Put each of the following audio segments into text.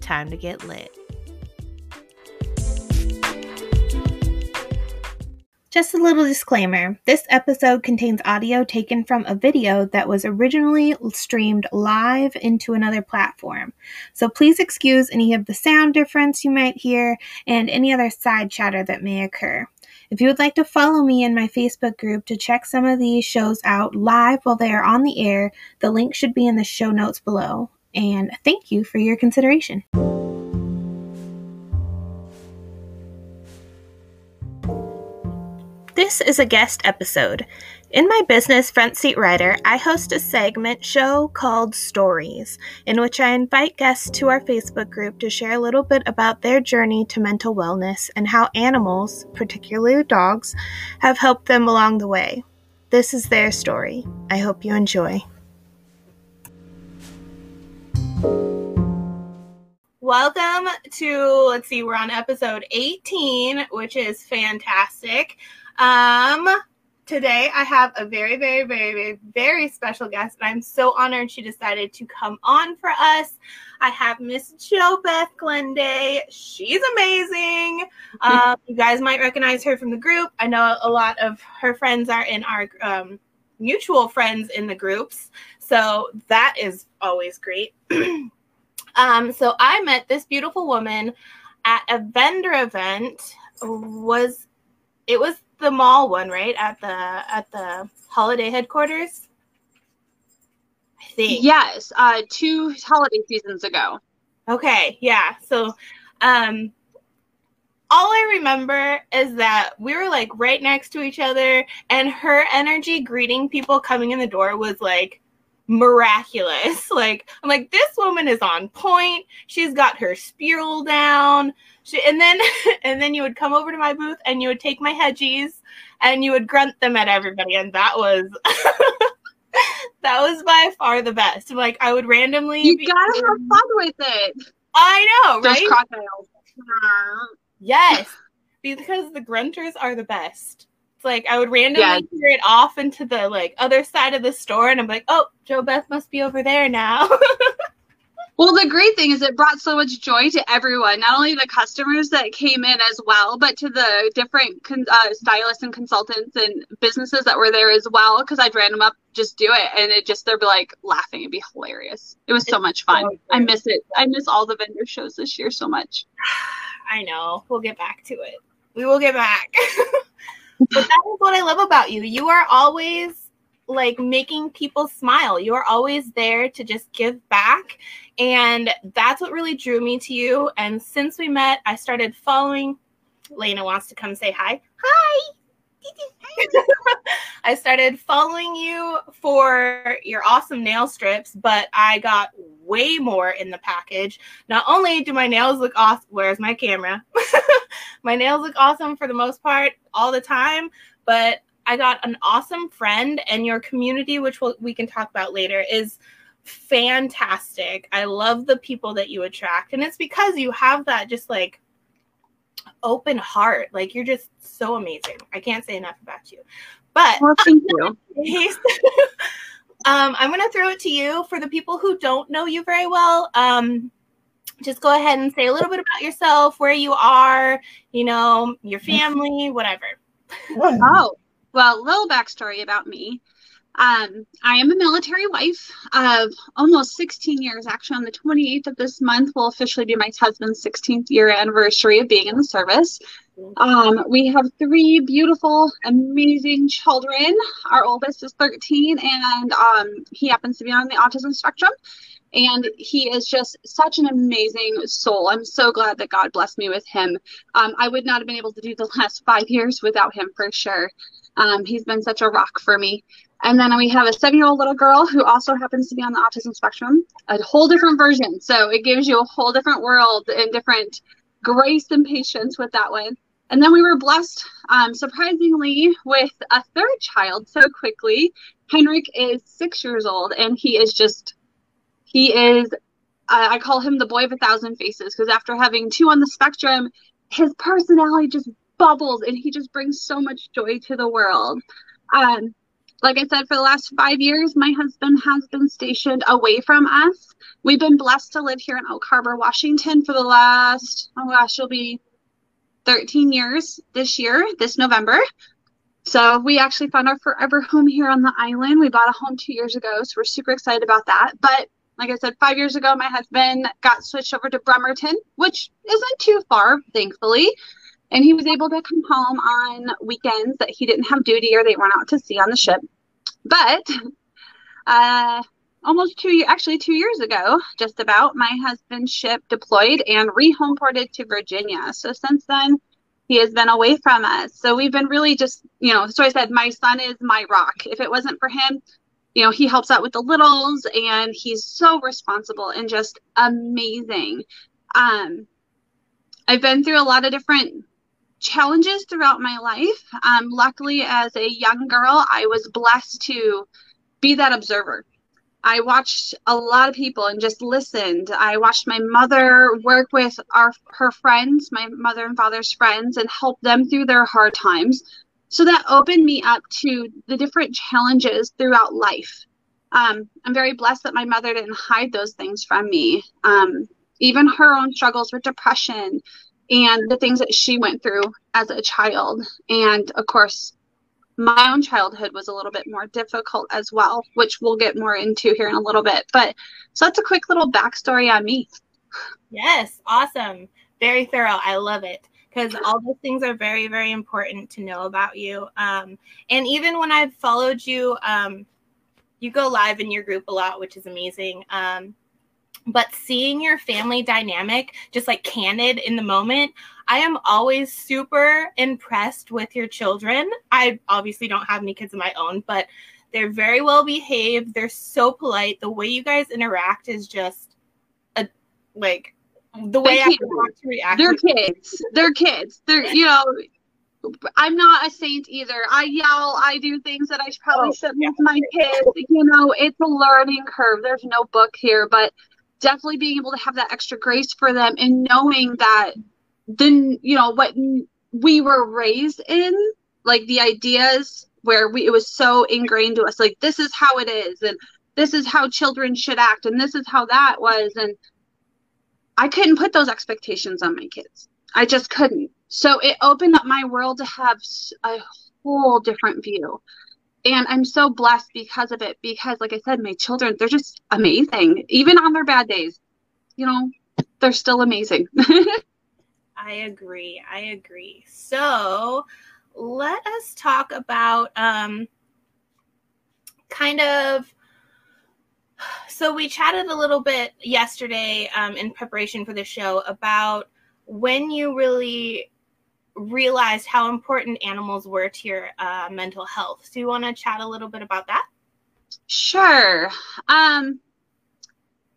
time to get lit. Just a little disclaimer this episode contains audio taken from a video that was originally streamed live into another platform. So please excuse any of the sound difference you might hear and any other side chatter that may occur. If you would like to follow me in my Facebook group to check some of these shows out live while they are on the air, the link should be in the show notes below. And thank you for your consideration. This is a guest episode. In my business, Front Seat Rider, I host a segment show called Stories, in which I invite guests to our Facebook group to share a little bit about their journey to mental wellness and how animals, particularly dogs, have helped them along the way. This is their story. I hope you enjoy. Welcome to, let's see, we're on episode 18, which is fantastic. Um, today I have a very, very, very, very, very special guest, and I'm so honored she decided to come on for us. I have Miss Jo Beth Glenday. She's amazing. Um, you guys might recognize her from the group. I know a lot of her friends are in our um, mutual friends in the groups, so that is always great. um, so I met this beautiful woman at a vendor event. Was it was the mall one, right? At the at the holiday headquarters. I think. Yes, uh two holiday seasons ago. Okay, yeah. So um all I remember is that we were like right next to each other and her energy greeting people coming in the door was like miraculous. Like I'm like this woman is on point. She's got her spiel down. She, and then and then you would come over to my booth and you would take my hedgies and you would grunt them at everybody and that was that was by far the best. Like I would randomly You gotta have fun with it. I know, right? crocodiles. Yes. Because the grunters are the best. It's like I would randomly Yes. hear it off into the like other side of the store and I'm like, oh, Joe Beth must be over there now. Well, the great thing is it brought so much joy to everyone, not only the customers that came in as well, but to the different con- uh, stylists and consultants and businesses that were there as well. Because I'd random up, just do it, and it just they'd be like laughing. It'd be hilarious. It was so much fun. so I miss it. I miss all the vendor shows this year so much. I know. We'll get back to it. We will get back. but that is what I love about you. You are always like making people smile. You are always there to just give back. And that's what really drew me to you. And since we met, I started following. Lena wants to come say hi. Hi. I started following you for your awesome nail strips, but I got way more in the package. Not only do my nails look awesome, where's my camera? my nails look awesome for the most part all the time, but I got an awesome friend, and your community, which we'll, we can talk about later, is fantastic. I love the people that you attract, and it's because you have that just like open heart. Like you're just so amazing. I can't say enough about you. But Well, thank you. Um, I'm going to throw it to you for the people who don't know you very well. Um, just go ahead and say a little bit about yourself, where you are, you know, your family, whatever. Oh, well, little backstory about me. Um, I am a military wife of almost 16 years. Actually, on the 28th of this month will officially be my husband's 16th year anniversary of being in the service. Um, we have three beautiful, amazing children. Our oldest is 13, and um, he happens to be on the autism spectrum. And he is just such an amazing soul. I'm so glad that God blessed me with him. Um, I would not have been able to do the last five years without him for sure. Um, he's been such a rock for me. And then we have a seven year old little girl who also happens to be on the autism spectrum, a whole different version. So it gives you a whole different world and different grace and patience with that one. And then we were blessed, um, surprisingly, with a third child so quickly. Henrik is six years old, and he is just, he is, I call him the boy of a thousand faces because after having two on the spectrum, his personality just bubbles and he just brings so much joy to the world. Um, like I said, for the last five years, my husband has been stationed away from us. We've been blessed to live here in Oak Harbor, Washington for the last, oh gosh, it'll be 13 years this year, this November. So we actually found our forever home here on the island. We bought a home two years ago, so we're super excited about that. But like I said, five years ago, my husband got switched over to Bremerton, which isn't too far, thankfully. And he was able to come home on weekends that he didn't have duty or they weren't out to sea on the ship. But uh, almost two actually two years ago, just about, my husband's ship deployed and rehomeported to Virginia. So since then, he has been away from us. So we've been really just, you know, so I said, my son is my rock. If it wasn't for him, you know, he helps out with the littles and he's so responsible and just amazing. Um, I've been through a lot of different challenges throughout my life. Um, luckily, as a young girl, I was blessed to be that observer. I watched a lot of people and just listened. I watched my mother work with our her friends, my mother and father's friends, and help them through their hard times. So that opened me up to the different challenges throughout life. Um, I'm very blessed that my mother didn't hide those things from me. Um, even her own struggles with depression and the things that she went through as a child. And of course, my own childhood was a little bit more difficult as well, which we'll get more into here in a little bit. But so that's a quick little backstory on me. Yes, awesome. Very thorough. I love it because all those things are very, very important to know about you. Um, and even when I've followed you, um, you go live in your group a lot, which is amazing. Um, but seeing your family dynamic just like candid in the moment i am always super impressed with your children i obviously don't have any kids of my own but they're very well behaved they're so polite the way you guys interact is just a like the way I want to react. They're kids. They're kids. They're you know. I'm not a saint either. I yell. I do things that I probably oh, shouldn't yeah. with my kids. You know, it's a learning curve. There's no book here, but definitely being able to have that extra grace for them and knowing that then you know what we were raised in like the ideas where we it was so ingrained to us like this is how it is and this is how children should act and this is how that was and i couldn't put those expectations on my kids. I just couldn't. So it opened up my world to have a whole different view. And i'm so blessed because of it because like i said my children they're just amazing. Even on their bad days you know they're still amazing. I agree. I agree. So let us talk about um kind of so we chatted a little bit yesterday um, in preparation for the show about when you really realized how important animals were to your uh, mental health. So you want to chat a little bit about that? Sure. Um,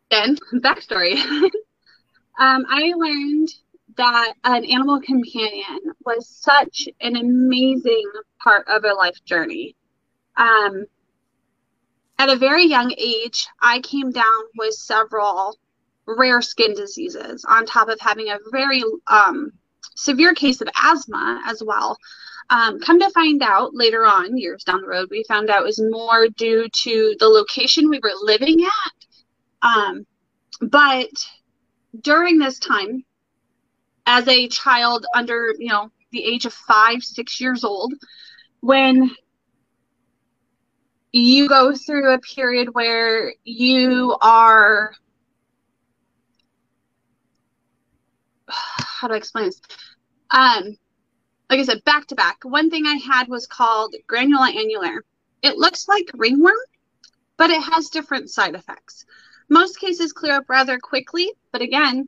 then backstory. um, I learned that an animal companion was such an amazing part of a life journey. Um, at a very young age, I came down with several rare skin diseases on top of having a very um, severe case of asthma as well. Um, come to find out later on, years down the road, we found out was more due to the location we were living at. Um, but during this time, as a child under, you know, the age of five, six years old, when you go through a period where you are how do I explain this? Um, like I said, back to back. One thing I had was called granuloma annulare. It looks like ringworm, but it has different side effects. Most cases clear up rather quickly, but again,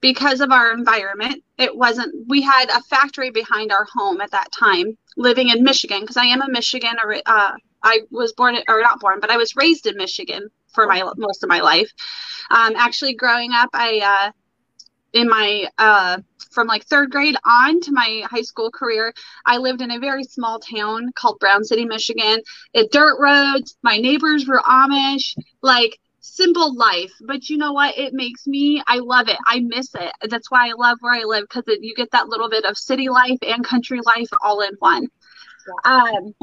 because of our environment, it wasn't, we had a factory behind our home at that time, living in Michigan, because I am a Michigan, uh, I was born, or not born, but I was raised in Michigan for my most of my life. Um, actually, growing up, I, uh, in my, uh, from like third grade on to my high school career, I lived in a very small town called Brown City, Michigan. It dirt roads. My neighbors were Amish. Like simple life. But you know what? It makes me, I love it. I miss it. That's why I love where I live because you get that little bit of city life and country life all in one. Um,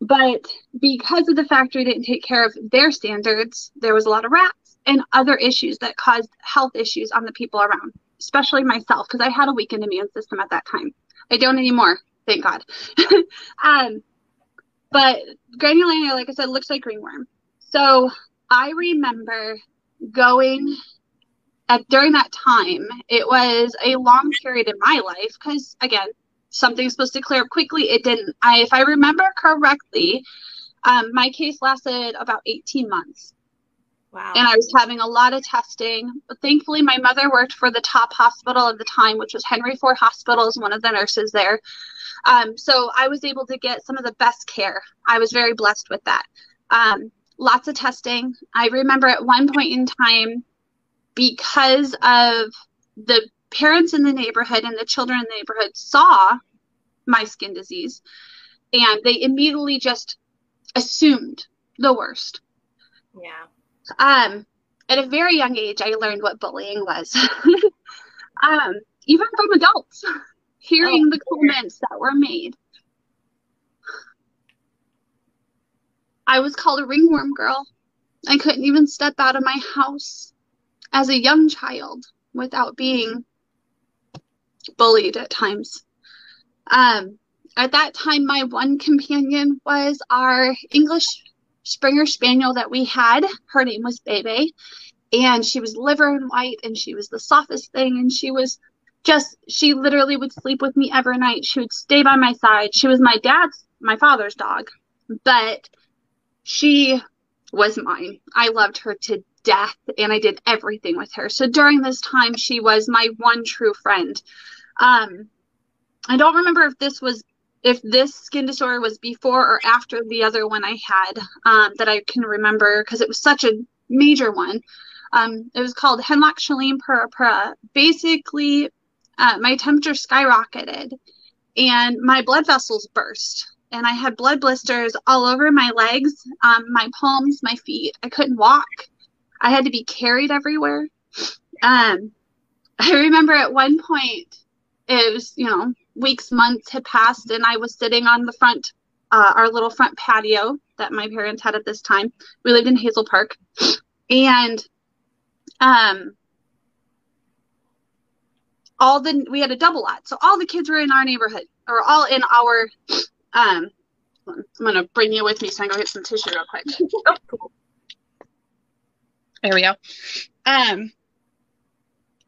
but because of the factory didn't take care of their standards, there was a lot of rats and other issues that caused health issues on the people around especially myself, because I had a weakened immune system at that time. I don't anymore, thank God. um, but granuloma, like I said, looks like ringworm. So I remember going at during that time. It was a long period in my life because again, something's supposed to clear up quickly. It didn't. I, if I remember correctly, um, my case lasted about 18 months. Wow. And I was having a lot of testing. But thankfully, my mother worked for the top hospital of the time, which was Henry Ford Hospital, as one of the nurses there. Um, so I was able to get some of the best care. I was very blessed with that. Um, lots of testing. I remember at one point in time, because of the parents in the neighborhood and the children in the neighborhood saw my skin disease, and they immediately just assumed the worst. Yeah. Um, at a very young age, I learned what bullying was. um, even from adults, hearing oh, the comments that were made. I was called a ringworm girl. I couldn't even step out of my house as a young child without being bullied at times. Um, at that time, my one companion was our English Springer Spaniel that we had. Her name was Bebe, and she was liver and white, and she was the softest thing, and she was just she literally would sleep with me every night. She would stay by my side. She was my dad's, my father's dog, but she was mine. I loved her to death, and I did everything with her. So during this time, she was my one true friend. Um, I don't remember if this was if this skin disorder was before or after the other one I had um, that I can remember because it was such a major one. Um, it was called Henoch-Schönlein purpura. Basically, uh, my temperature skyrocketed and my blood vessels burst. And I had blood blisters all over my legs, um, my palms, my feet. I couldn't walk. I had to be carried everywhere. Um, I remember at one point, it was, you know, weeks, months had passed, and I was sitting on the front, uh, our little front patio that my parents had at this time. We lived in Hazel Park, and um, all the we had a double lot, so all the kids were in our neighborhood, or all in our. Um, I'm gonna bring you with me so I can go get some tissue real quick. oh, cool. There we go. Um,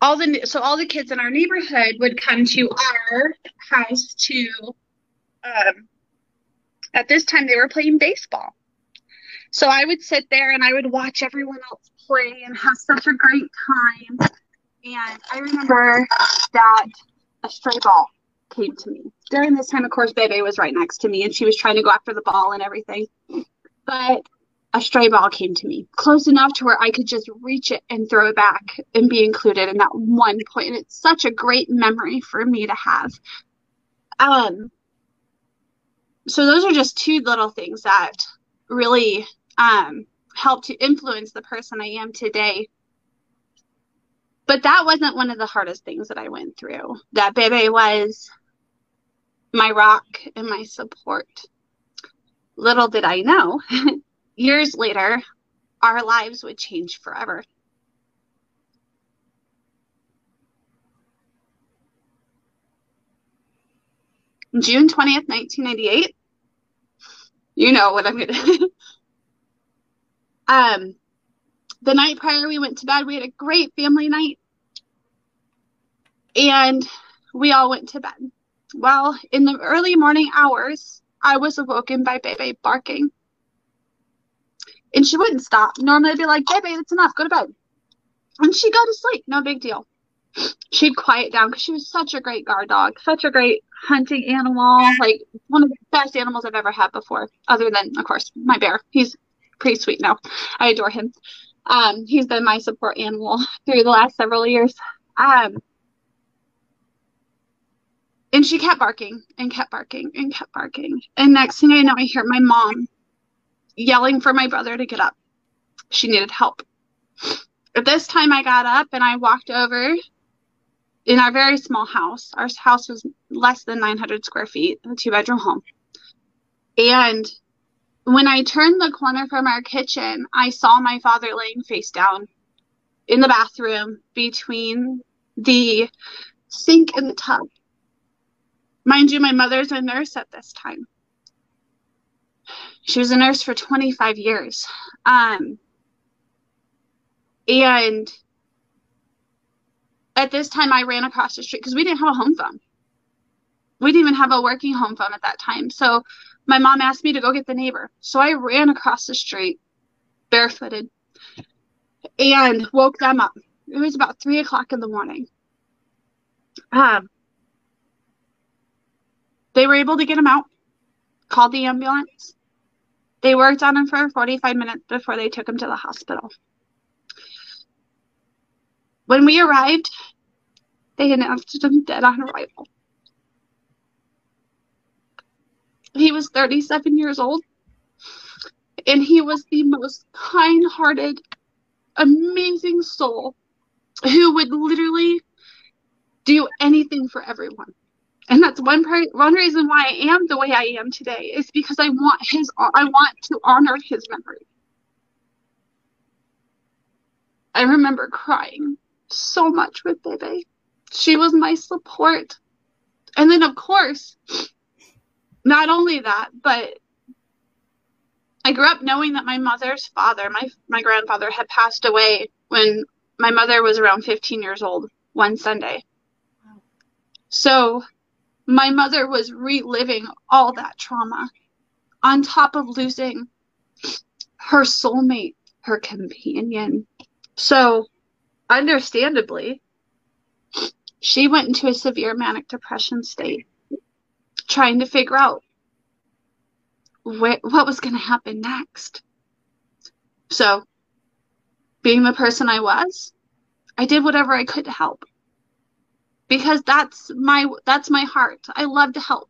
all the so all the kids in our neighborhood would come to our house to um, at this time they were playing baseball. So i would sit there and i would watch everyone else play and have such a great time. And i remember that a stray ball came to me. During this time of course bebe was right next to me and she was trying to go after the ball and everything. But a stray ball came to me close enough to where I could just reach it and throw it back and be included in that one point. And it's such a great memory for me to have. Um, so those are just two little things that really um, to influence the person I am today. But that wasn't one of the hardest things that I went through. That Bebe was my rock and my support. Little did I know years later, our lives would change forever. June 20th, 1998. You know what I'm going to Um, the night prior we went to bed, we had a great family night. And we all went to bed. Well, in the early morning hours, I was awoken by Bebe barking. And she wouldn't stop. Normally I'd be like, Bebe, that's enough, go to bed. And she'd go to sleep, no big deal. She'd quiet down because she was such a great guard dog, such a great hunting animal, like one of the best animals I've ever had before, other than, of course, my bear. He's pretty sweet now. I adore him. Um, he's been my support animal through the last several years. Um, and she kept barking and kept barking and kept barking. And next thing I know, I hear my mom yelling for my brother to get up. She needed help. At this time, I got up and I walked over in our very small house. Our house was less than 900 square feet, a two bedroom home. And when I turned the corner from our kitchen, I saw my father laying face down in the bathroom between the sink and the tub. Mind you, my mother's a nurse at this time. She was a nurse for 25 years. Um, and at this time, I ran across the street because we didn't have a home phone. We didn't even have a working home phone at that time. So my mom asked me to go get the neighbor. So I ran across the street barefooted and woke them up. It was about three o'clock in the morning. Um, they were able to get him out, called the ambulance. They worked on him for 45 minutes before they took him to the hospital. When we arrived, they announced him dead on arrival. He was 37 years old, and he was the most kind hearted, amazing soul who would literally do anything for everyone. And that's one part, one reason why I am the way I am today is because I want his I want to honor his memory. I remember crying so much with Bebe. She was my support. And then of course, not only that, but I grew up knowing that my mother's father, my my grandfather had passed away when my mother was around 15 years old one Sunday. So my mother was reliving all that trauma on top of losing her soulmate, her companion. So, understandably, she went into a severe manic depression state, trying to figure out what was going to happen next. So, being the person I was, I did whatever I could to help because that's my that's my heart. I love to help.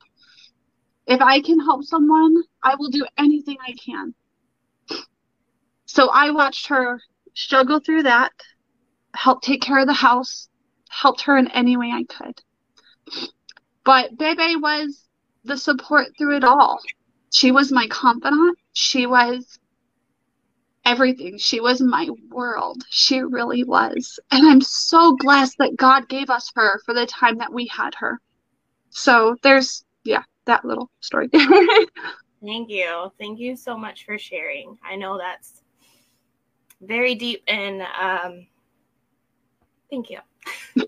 If I can help someone, I will do anything I can. So I watched her struggle through that, help take care of the house, helped her in any way I could. But Bebe was the support through it all. She was my confidant. She was everything. She was my world. She really was. And I'm so blessed that God gave us her for the time that we had her. So there's, yeah, that little story. Thank you. Thank you so much for sharing. I know that's very deep and um, thank you.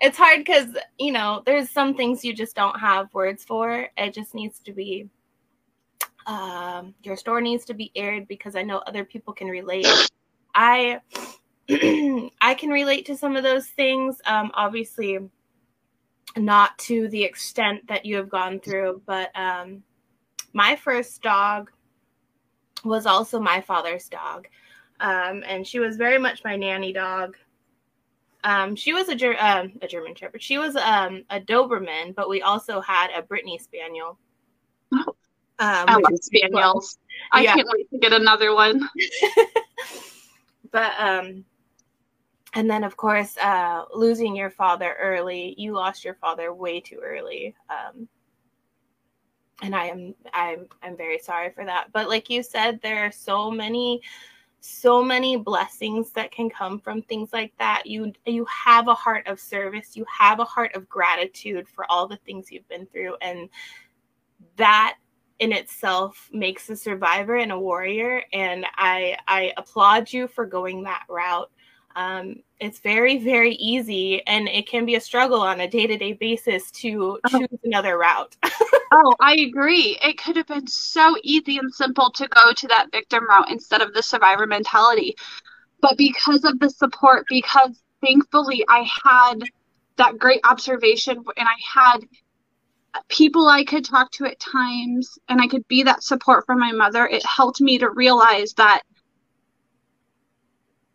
it's hard because, you know, there's some things you just don't have words for. It just needs to be um, your store needs to be aired because I know other people can relate. I I can relate to some of those things. Um, obviously, not to the extent that you have gone through, but um, my first dog was also my father's dog, um, and she was very much my nanny dog. Um, she was a, ger- um, a German Shepherd. She was um, a Doberman, but we also had a Brittany Spaniel. Oh. Um, I love spaniels. I yeah. can't wait to get another one. but um, and then of course, uh, losing your father early. You lost your father way too early. Um, and I am I'm I'm very sorry for that. But like you said, there are so many so many blessings that can come from things like that you you have a heart of service you have a heart of gratitude for all the things you've been through and that in itself makes a survivor and a warrior and i i applaud you for going that route. Um, it's very very easy and it can be a struggle on a day-to-day basis to oh. choose another route. Oh i agree. It could have been so easy and simple to go to that victim route instead of the survivor mentality. But because of the support because thankfully i had that great observation and i had people I could talk to at times and I could be that support for my mother, it helped me to realize that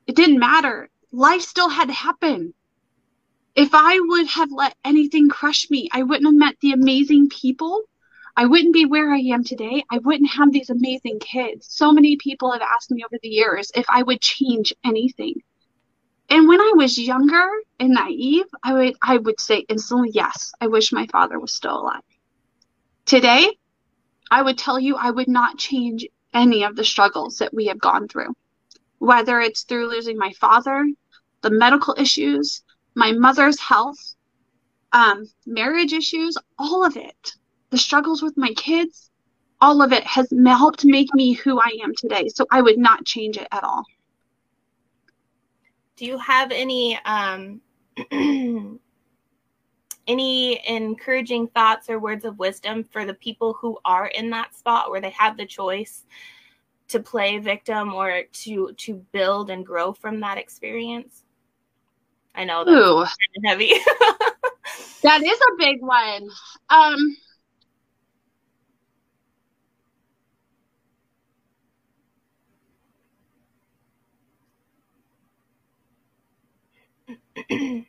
it didn't matter. Life still had to happen. If I would have let anything crush me, I wouldn't have met the amazing people. I wouldn't be where I am today. I wouldn't have these amazing kids. So many people have asked me over the years if I would change anything. And when I was younger and naive, I would I would say instantly, yes, I wish my father was still alive. Today, I would tell you I would not change any of the struggles that we have gone through. Whether it's through losing my father, the medical issues, my mother's health, um, marriage issues, all of it, the struggles with my kids, all of it has helped make me who I am today. So I would not change it at all do you have any um, any encouraging thoughts or words of wisdom for the people who are in that spot where they have the choice to play victim or to to build and grow from that experience? I know that's heavy. that is a big one. Um,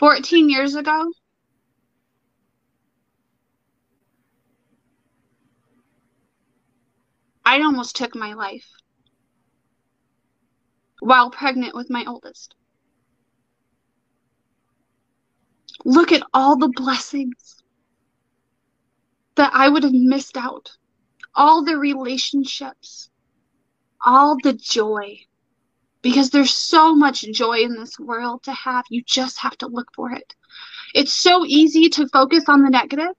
14 years ago, I almost took my life while pregnant with my oldest. Look at all the blessings that I would have missed out, all the relationships, all the joy because there's so much joy in this world to have. You just have to look for it. It's so easy to focus on the negative.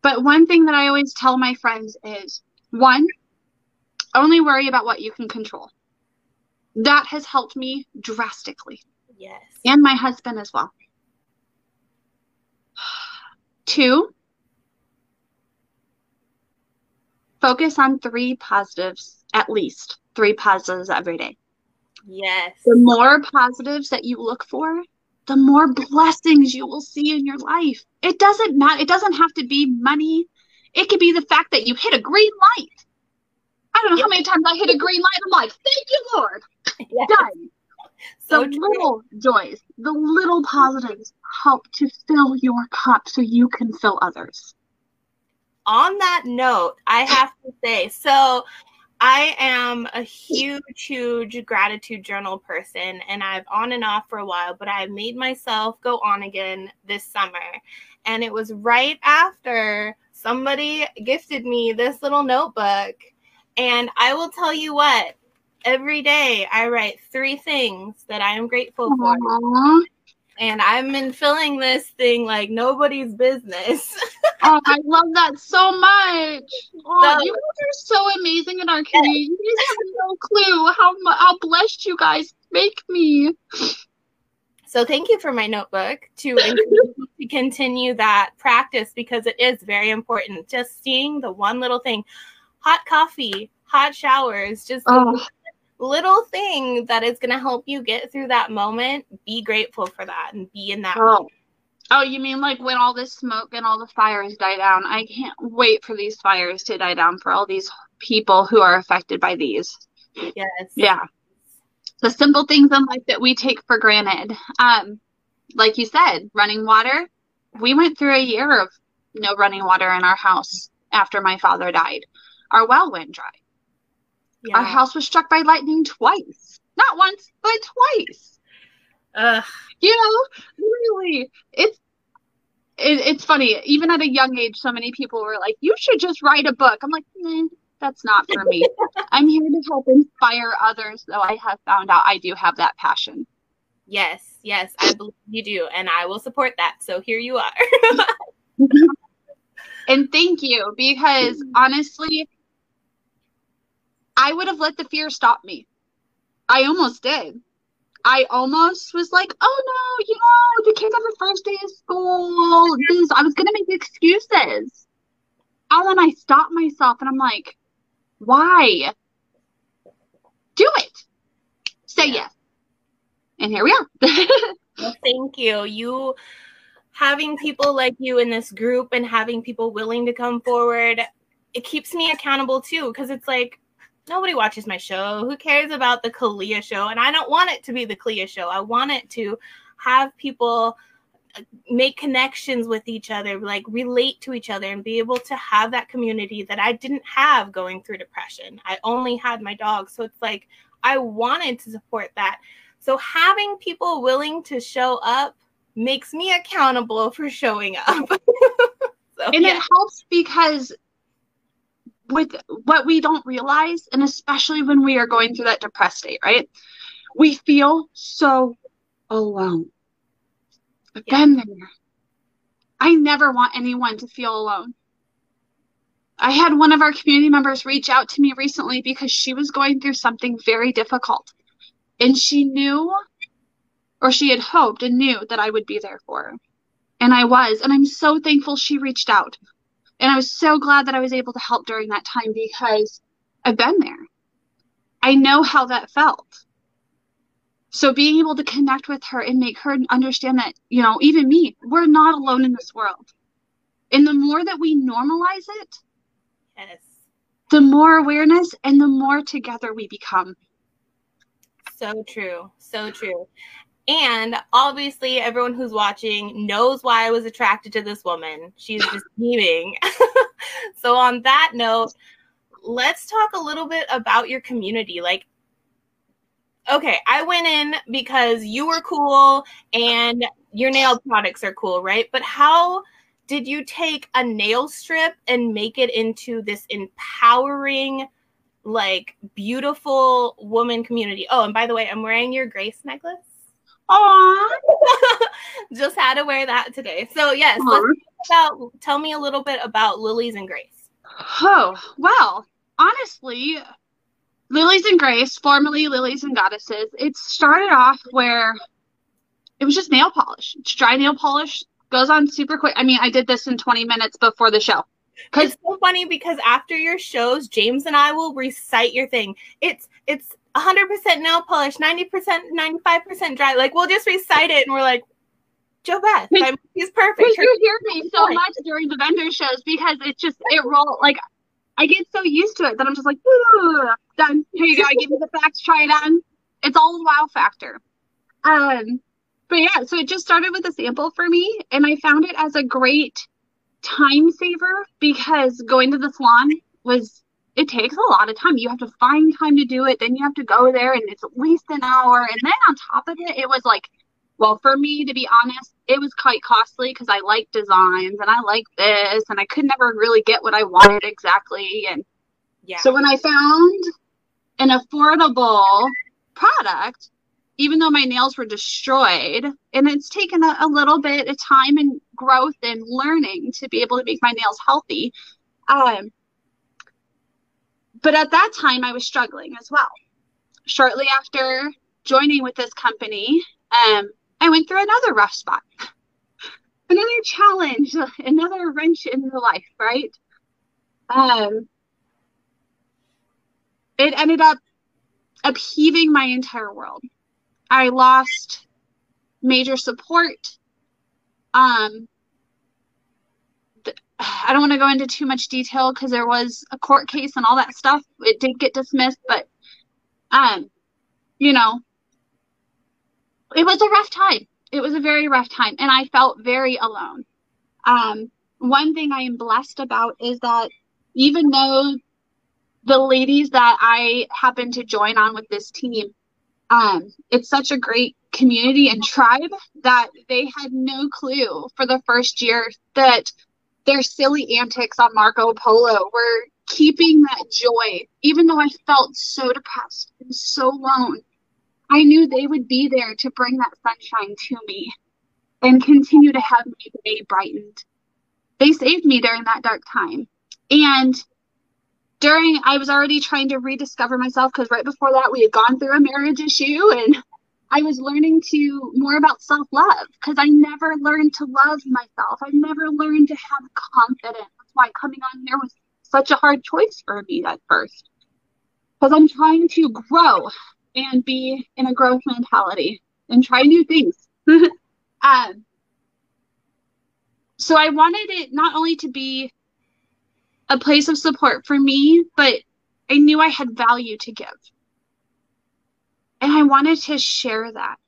But one thing that I always tell my friends is one, only worry about what you can control. That has helped me drastically. Yes. And my husband as well. Two, focus on three positives, at least three positives every day. Yes. The more positives that you look for, the more blessings you will see in your life. It doesn't matter. It doesn't have to be money. It could be the fact that you hit a green light. I don't know yep. how many times I hit a green light. I'm like, thank you, Lord. Yes. Done. So the little joys, the little positives help to fill your cup so you can fill others. On that note, I have to say, so I am a huge, huge gratitude journal person, and I've on and off for a while, but I made myself go on again this summer. And it was right after somebody gifted me this little notebook. And I will tell you what, every day I write three things that I am grateful Aww. for and I've been filling this thing like nobody's business. oh, I love that so much. Oh, so, you guys are so amazing in our community. You guys have no clue how how blessed you guys make me. So thank you for my notebook to, to continue that practice because it is very important. Just seeing the one little thing, hot coffee, hot showers, just oh little thing that is going to help you get through that moment, be grateful for that and be in that oh. Moment. Oh, you mean like when all this smoke and all the fires die down? I can't wait for these fires to die down for all these people who are affected by these. Yes. Yeah. The simple things in life that we take for granted. Um, like you said, running water. We went through a year of no running water in our house after my father died. Our well went dry. Yeah. Our house was struck by lightning twice. Not once, but twice. Ugh. You know, really, it's it, it's funny. Even at a young age, so many people were like, "You should just write a book." I'm like, that's not for me. I'm here to help inspire others, though I have found out I do have that passion. Yes, yes, I believe you do, and I will support that. So here you are. And thank you because mm-hmm. honestly, I would have let the fear stop me. I almost did. I almost was like, oh no, you know, the kids have the first day of school. This, I was going to make excuses. And then I stopped myself and I'm like, why? Do it. Say yeah. yes. And here we are. well, thank you. You having people like you in this group and having people willing to come forward, it keeps me accountable too. Cause it's like, nobody watches my show. Who cares about the Kalia show? And I don't want it to be the Kalia show. I want it to have people uh, make connections with each other, like relate to each other, and be able to have that community that I didn't have going through depression. I only had my dog. So it's like I wanted to support that. So having people willing to show up makes me accountable for showing up. so, and yeah. it helps because with what we don't realize, and especially when we are going through that depressed state, right? We feel so alone. I've yeah. been there. I never want anyone to feel alone. I had one of our community members reach out to me recently because she was going through something very difficult. And she knew, or she had hoped and knew that I would be there for her. And I was. And I'm so thankful she reached out. And I was so glad that I was able to help during that time because I've been there. I know how that felt. So being able to connect with her and make her understand that, you know, even me, we're not alone in this world. And the more that we normalize it, yes. the more awareness and the more together we become. So true. So true. And obviously, everyone who's watching knows why I was attracted to this woman. She's just beaming. so, on that note, let's talk a little bit about your community. Like, okay, I went in because you were cool and your nail products are cool, right? But how did you take a nail strip and make it into this empowering, like, beautiful woman community? Oh, and by the way, I'm wearing your Grace necklace. Aww. Just had to wear that today. So yes, about tell me a little bit about Lilies and Grace. Oh, well, honestly, Lilies and Grace, formerly Lilies and Goddesses, it started off where it was just nail polish. It's dry nail polish, goes on super quick. I mean, I did this in 20 minutes before the show. It's so funny because after your shows, James and I will recite your thing. It's it's 100% nail polish, 90%, 95% dry. Like we'll just recite it and we're like, JoBeth, he's perfect. You hear me so much during the vendor shows because it's just, it roll like, I get so used to it that I'm just like, done. Here you go. I give you the facts, try it on. It's all the wow factor. Um, but yeah, so it just started with a sample for me and I found it as a great time saver because going to the salon was it takes a lot of time. You have to find time to do it. Then you have to go there and it's at least an hour. And then on top of it, it was like, well, for me, to be honest, it was quite costly because I like designs and I like this and I could never really get what I wanted exactly. And yeah. so when I found an affordable product, even though my nails were destroyed, and it's taken a, a little bit of time and growth and learning to be able to make my nails healthy. Um, but at that time, I was struggling as well. Shortly after joining with this company, um, I went through another rough spot, another challenge, another wrench in the life, right? Um, it ended up upheaving my entire world. I lost major support. Um, I don't want to go into too much detail because there was a court case and all that stuff. It did get dismissed, but um, you know, it was a rough time. It was a very rough time, and I felt very alone. Um, one thing I am blessed about is that even though the ladies that I happen to join on with this team, um, it's such a great community and tribe that they had no clue for the first year that their silly antics on Marco Polo were keeping that joy, even though I felt so depressed and so alone. I knew they would be there to bring that sunshine to me and continue to have my day brightened. they saved me during that dark time. And during, I was already trying to rediscover myself because right before that, we had gone through a marriage issue and I was learning to more about self love because I never learned to love myself. I never learned to have confidence. That's why coming on here was such a hard choice for me at first because I'm trying to grow and be in a growth mentality and try new things. um, so I wanted it not only to be a place of support for me, but I knew I had value to give. And I wanted to share that.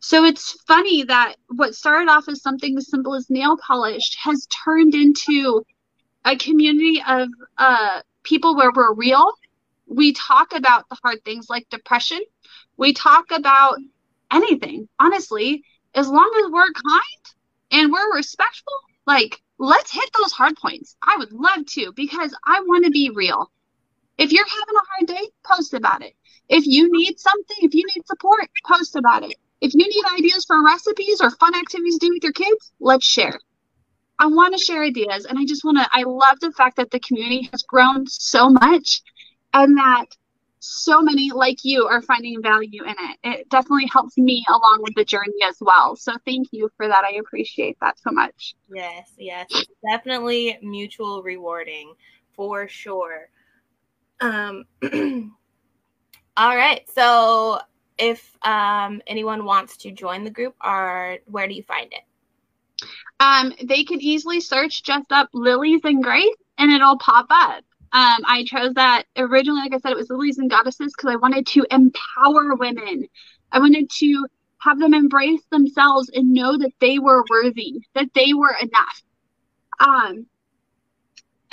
So it's funny that what started off as something as simple as nail polish has turned into a community of uh, people where we're real. We talk about the hard things like depression. We talk about anything, honestly, as long as we're kind and we're respectful, like let's hit those hard points. I would love to because I want to be real. If you're having a hard day, post about it. If you need something, if you need support, post about it. If you need ideas for recipes or fun activities to do with your kids, let's share. I want to share ideas and I just want to I love the fact that the community has grown so much and that so many like you are finding value in it. It definitely helps me along with the journey as well. So thank you for that. I appreciate that so much. Yes, yes. Definitely mutual rewarding for sure. Um All right. So if um, anyone wants to join the group, or where do you find it? Um, they can easily search just up Lilies and Grace and it'll pop up. Um, I chose that originally, like I said, it was Lilies and Goddesses because I wanted to empower women. I wanted to have them embrace themselves and know that they were worthy, that they were enough. Um,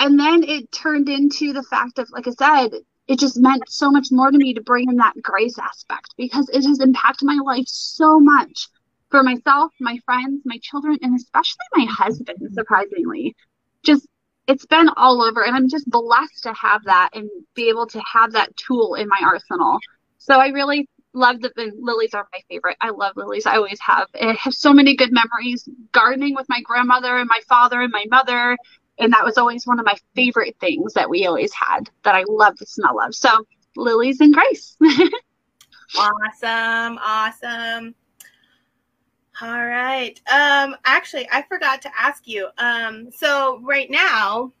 and then it turned into the fact of, like I said, it just meant so much more to me to bring in that grace aspect because it has impacted my life so much for myself, my friends, my children, and especially my husband, surprisingly. Just it's been all over and I'm just blessed to have that and be able to have that tool in my arsenal. So I really love the lilies are my favorite. I love lilies. I always have. I have so many good memories gardening with my grandmother and my father and my mother and that was always one of my favorite things that we always had that I love the smell of. So lilies and grace. awesome, awesome. All right. Um, actually, I forgot to ask you. Um, so right now,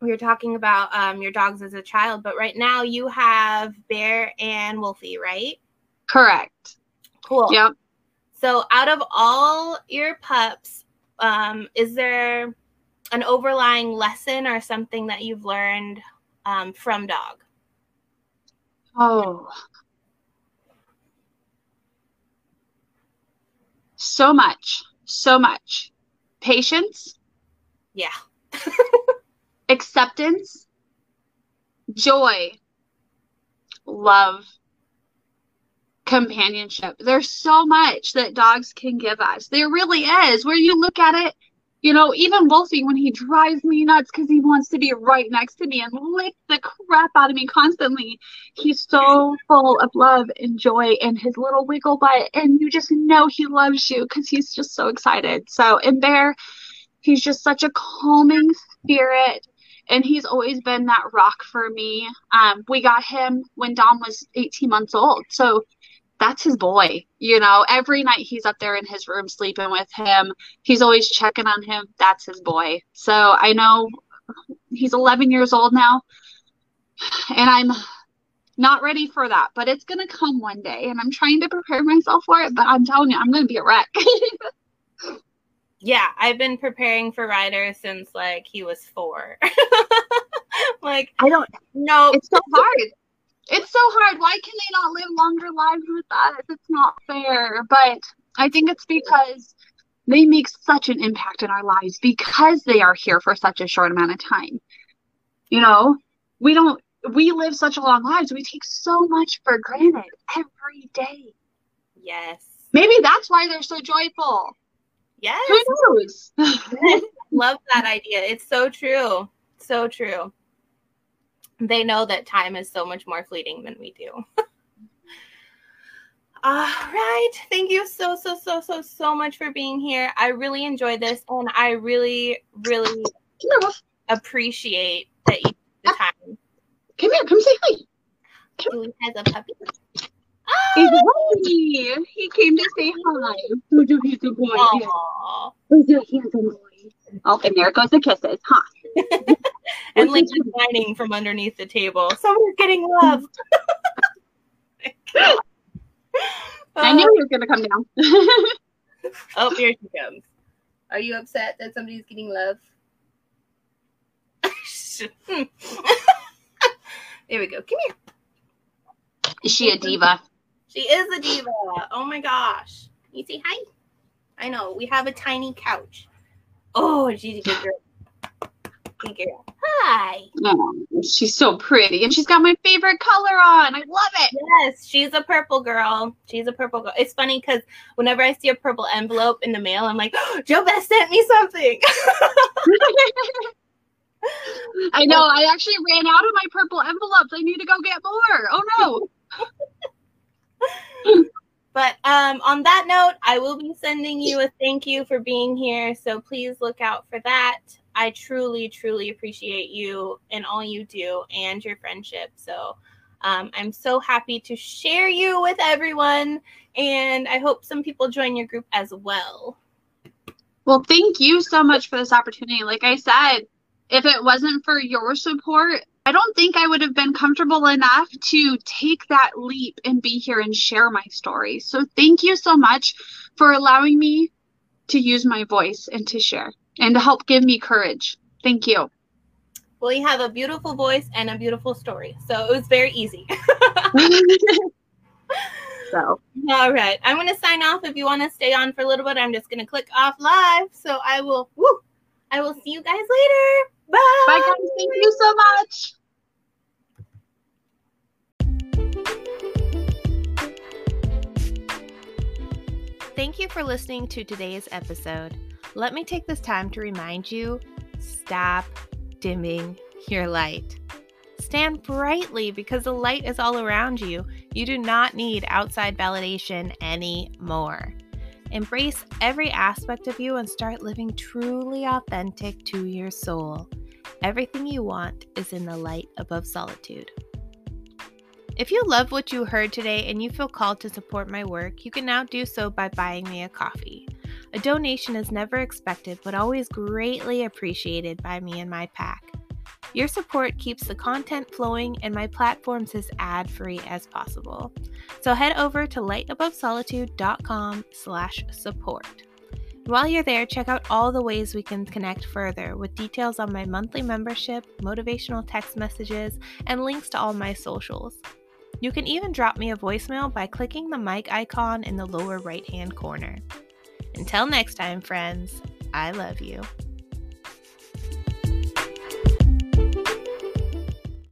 we are talking about um, your dogs as a child, but right now you have Bear and Wolfie, right? Correct. Cool. Yep. So out of all your pups, um, is there an overlying lesson or something that you've learned um, from dog? Oh, so much, so much. Patience. Yeah. acceptance, joy, love, companionship. There's so much that dogs can give us. There really is. Where you look at it, you know, even Wolfie, when he drives me nuts because he wants to be right next to me and lick the crap out of me constantly, he's so full of love and joy and his little wiggle butt. And you just know he loves you because he's just so excited. So, in Bear, he's just such a calming spirit. And he's always been that rock for me. Um, we got him when Dom was 18 months old. So that's his boy. You know, every night he's up there in his room sleeping with him. He's always checking on him. That's his boy. So I know he's 11 years old now, and I'm not ready for that, but it's going to come one day, and I'm trying to prepare myself for it. But I'm telling you, I'm going to be a wreck. yeah, I've been preparing for Ryder since like he was four. like I don't know. It's so hard it's so hard. Why can they not live longer lives with us? It's not fair. But I think it's because they make such an impact in our lives because they are here for such a short amount of time. You know, we don't, we live such a long lives. We take so much for granted every day. Yes. Maybe that's why they're so joyful. Yes. Who knows? yes. Love that idea. It's so true. So true they know that time is so much more fleeting than we do. All right. Thank you so, so, so, so, so much for being here. I really enjoyed this and I really, really appreciate that you took the ah. time. Come here, come say hi. He has a puppy. Happy. Oh, he came to say hi. Who's a handsome boy? Who's a handsome boy? Oh, and there goes the kisses, huh? and Link's whining from underneath the table. Someone's getting love. I knew he was gonna come down. Oh, here she comes. Are you upset that somebody's getting love? there we go. Come here. Is she a diva? She is a diva. Oh my gosh. Can you say hi? I know. We have a tiny couch. Oh, she's a good girl. Girl. Hi. Oh, she's so pretty, and she's got my favorite color on. I love it. Yes, she's a purple girl. She's a purple girl. It's funny because whenever I see a purple envelope in the mail, I'm like, oh, Joe Best sent me something. I know. I actually ran out of my purple envelopes. I need to go get more. Oh no. But um, on that note, I will be sending you a thank you for being here. So please look out for that. I truly, truly appreciate you and all you do and your friendship. So um, I'm so happy to share you with everyone. And I hope some people join your group as well. Well, thank you so much for this opportunity. Like I said, if it wasn't for your support, I don't think I would have been comfortable enough to take that leap and be here and share my story. So thank you so much for allowing me to use my voice and to share and to help give me courage. Thank you. Well, you have a beautiful voice and a beautiful story. So it was very easy. so, All right. I'm going to sign off. If you want to stay on for a little bit, I'm just going to click off live. So I will, woo, I will see you guys later. Bye. bye guys. Thank you so much. Thank you for listening to today's episode. Let me take this time to remind you stop dimming your light. Stand brightly because the light is all around you. You do not need outside validation anymore. Embrace every aspect of you and start living truly authentic to your soul. Everything you want is in the light above solitude. If you love what you heard today and you feel called to support my work, you can now do so by buying me a coffee. A donation is never expected but always greatly appreciated by me and my pack. Your support keeps the content flowing and my platforms as ad-free as possible. So head over to lightabovesolitude.com slash support. While you're there, check out all the ways we can connect further with details on my monthly membership, motivational text messages, and links to all my socials. You can even drop me a voicemail by clicking the mic icon in the lower right hand corner. Until next time, friends, I love you.